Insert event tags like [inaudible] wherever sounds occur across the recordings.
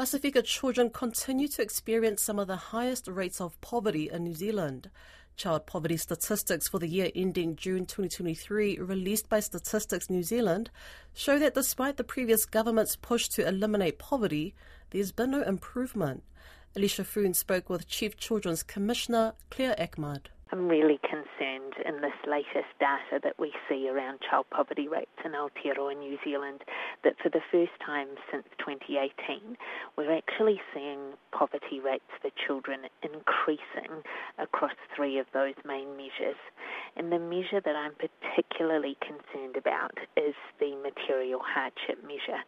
Pasifika children continue to experience some of the highest rates of poverty in New Zealand. Child poverty statistics for the year ending June 2023, released by Statistics New Zealand, show that despite the previous government's push to eliminate poverty, there's been no improvement. Alicia Foon spoke with Chief Children's Commissioner Claire Achmad. I'm really concerned in this latest data that we see around child poverty rates in Aotearoa New Zealand that for the first time since 2018, we're actually seeing poverty rates for children increasing across three of those main measures. And the measure that I'm particularly concerned about is the material hardship measure.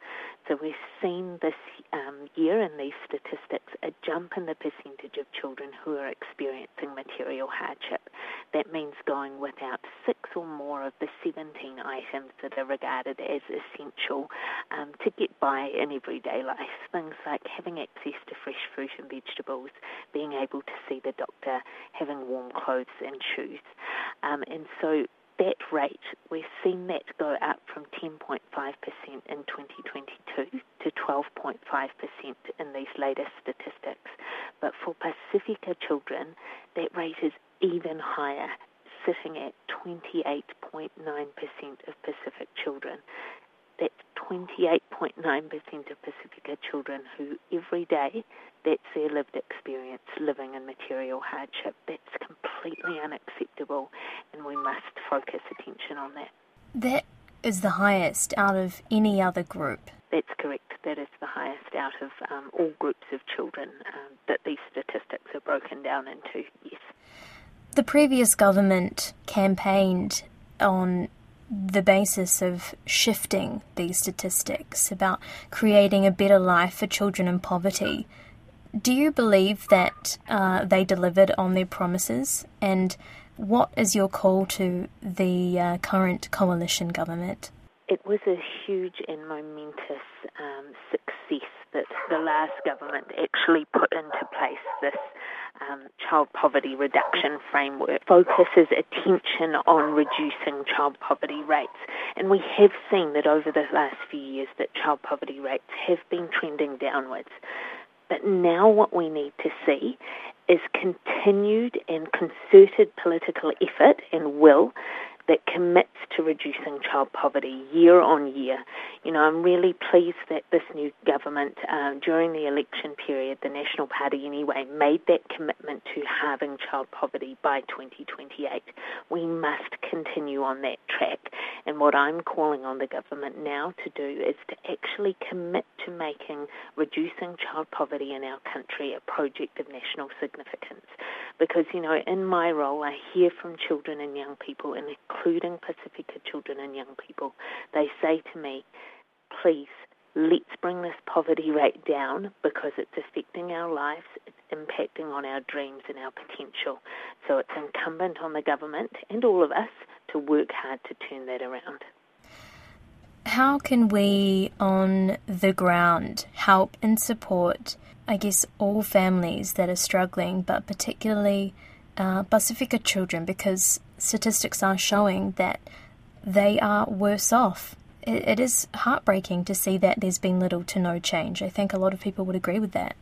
So we've seen this um, year in these statistics a jump in the percentage of children who are experiencing material hardship that means going without six or more of the 17 items that are regarded as essential um, to get by in everyday life. Things like having access to fresh fruit and vegetables, being able to see the doctor, having warm clothes and shoes. Um, and so that rate, we've seen that go up from 10.5% in 2022 to 12.5% in these latest statistics. But for Pasifika children, that rate is even higher, sitting at 28.9% of Pacific children. That's 28.9% of Pasifika children who every day, that's their lived experience living in material hardship. That's completely unacceptable, and we must focus attention on that. That is the highest out of any other group. That's correct. That is the highest out of um, all groups of children um, that these statistics are broken down into, yes. The previous government campaigned on the basis of shifting these statistics about creating a better life for children in poverty. Do you believe that uh, they delivered on their promises? And what is your call to the uh, current coalition government? It was a huge and momentous um, success that the last government actually put into place this um, child poverty reduction framework focuses attention on reducing child poverty rates. And we have seen that over the last few years that child poverty rates have been trending downwards. But now what we need to see is continued and concerted political effort and will that commits to reducing child poverty year on year. You know, I'm really pleased that this new government, um, during the election period, the National Party anyway, made that commitment to halving child poverty by 2028. We must continue on that track. And what I'm calling on the government now to do is to actually commit to making reducing child poverty in our country a project of national significance. Because, you know, in my role, I hear from children and young people, including Pasifika children and young people. They say to me, please, let's bring this poverty rate down because it's affecting our lives, it's impacting on our dreams and our potential. So it's incumbent on the government and all of us to work hard to turn that around. How can we on the ground help and support, I guess, all families that are struggling, but particularly uh, Pasifika children, because statistics are showing that they are worse off. It, it is heartbreaking to see that there's been little to no change. I think a lot of people would agree with that.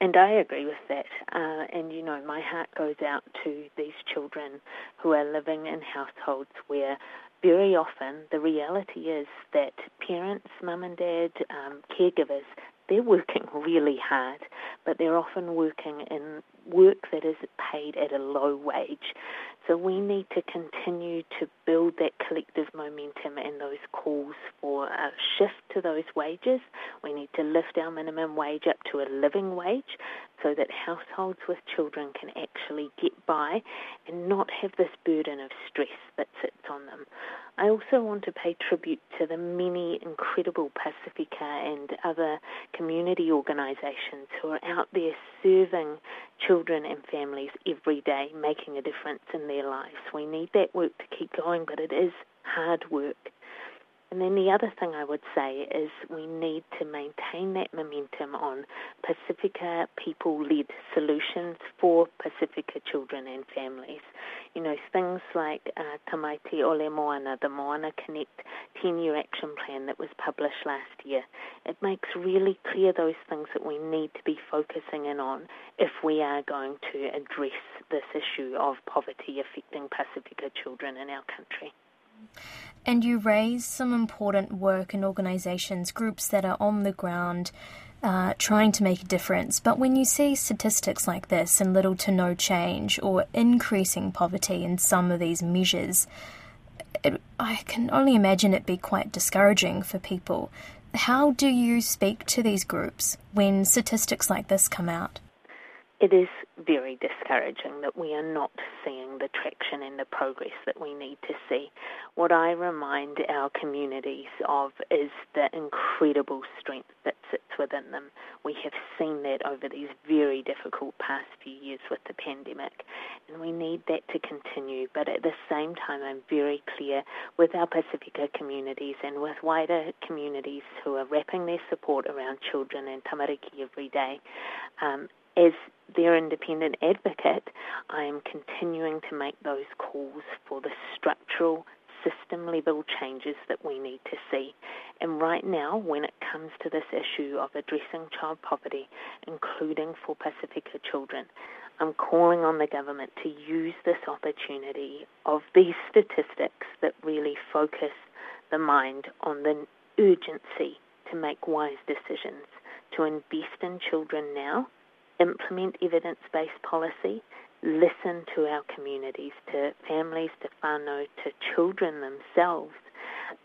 And I agree with that. Uh, and, you know, my heart goes out to these children who are living in households where very often the reality is that parents, mum and dad, um, caregivers, they're working [laughs] really hard, but they're often working in work that is paid at a low wage. So we need to continue to build that collective momentum and those calls for a shift to those wages. We need to lift our minimum wage up to a living wage so that households with children can actually get by and not have this burden of stress that sits on them. I also want to pay tribute to the many incredible Pasifika and other community organisations who are out there serving children and families every day, making a difference in their lives. We need that work to keep going, but it is hard work. And then the other thing I would say is we need to maintain that momentum on Pasifika people led solutions for Pasifika children and families. You know, things like uh, Tamaiti Ole Moana, the Moana Connect 10 year action plan that was published last year. It makes really clear those things that we need to be focusing in on if we are going to address this issue of poverty affecting Pasifika children in our country. And you raise some important work and organisations, groups that are on the ground uh, trying to make a difference. But when you see statistics like this and little to no change or increasing poverty in some of these measures, it, I can only imagine it be quite discouraging for people. How do you speak to these groups when statistics like this come out? It is very discouraging that we are not seeing the traction and the progress that we need to see. What I remind our communities of is the incredible strength that sits within them. We have seen that over these very difficult past few years with the pandemic, and we need that to continue. But at the same time, I'm very clear with our Pasifika communities and with wider communities who are wrapping their support around children and tamariki every day. Um, as their independent advocate, I am continuing to make those calls for the structural system level changes that we need to see. And right now, when it comes to this issue of addressing child poverty, including for Pasifika children, I'm calling on the government to use this opportunity of these statistics that really focus the mind on the urgency to make wise decisions, to invest in children now implement evidence based policy, listen to our communities, to families, to whānau, to children themselves,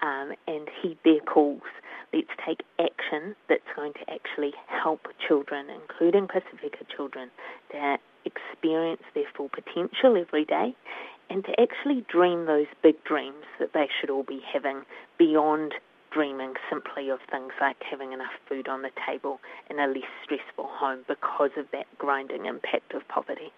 um, and heed their calls. Let's take action that's going to actually help children, including Pasifika children, to experience their full potential every day and to actually dream those big dreams that they should all be having beyond dreaming simply of things like having enough food on the table in a less stressful home because of that grinding impact of poverty.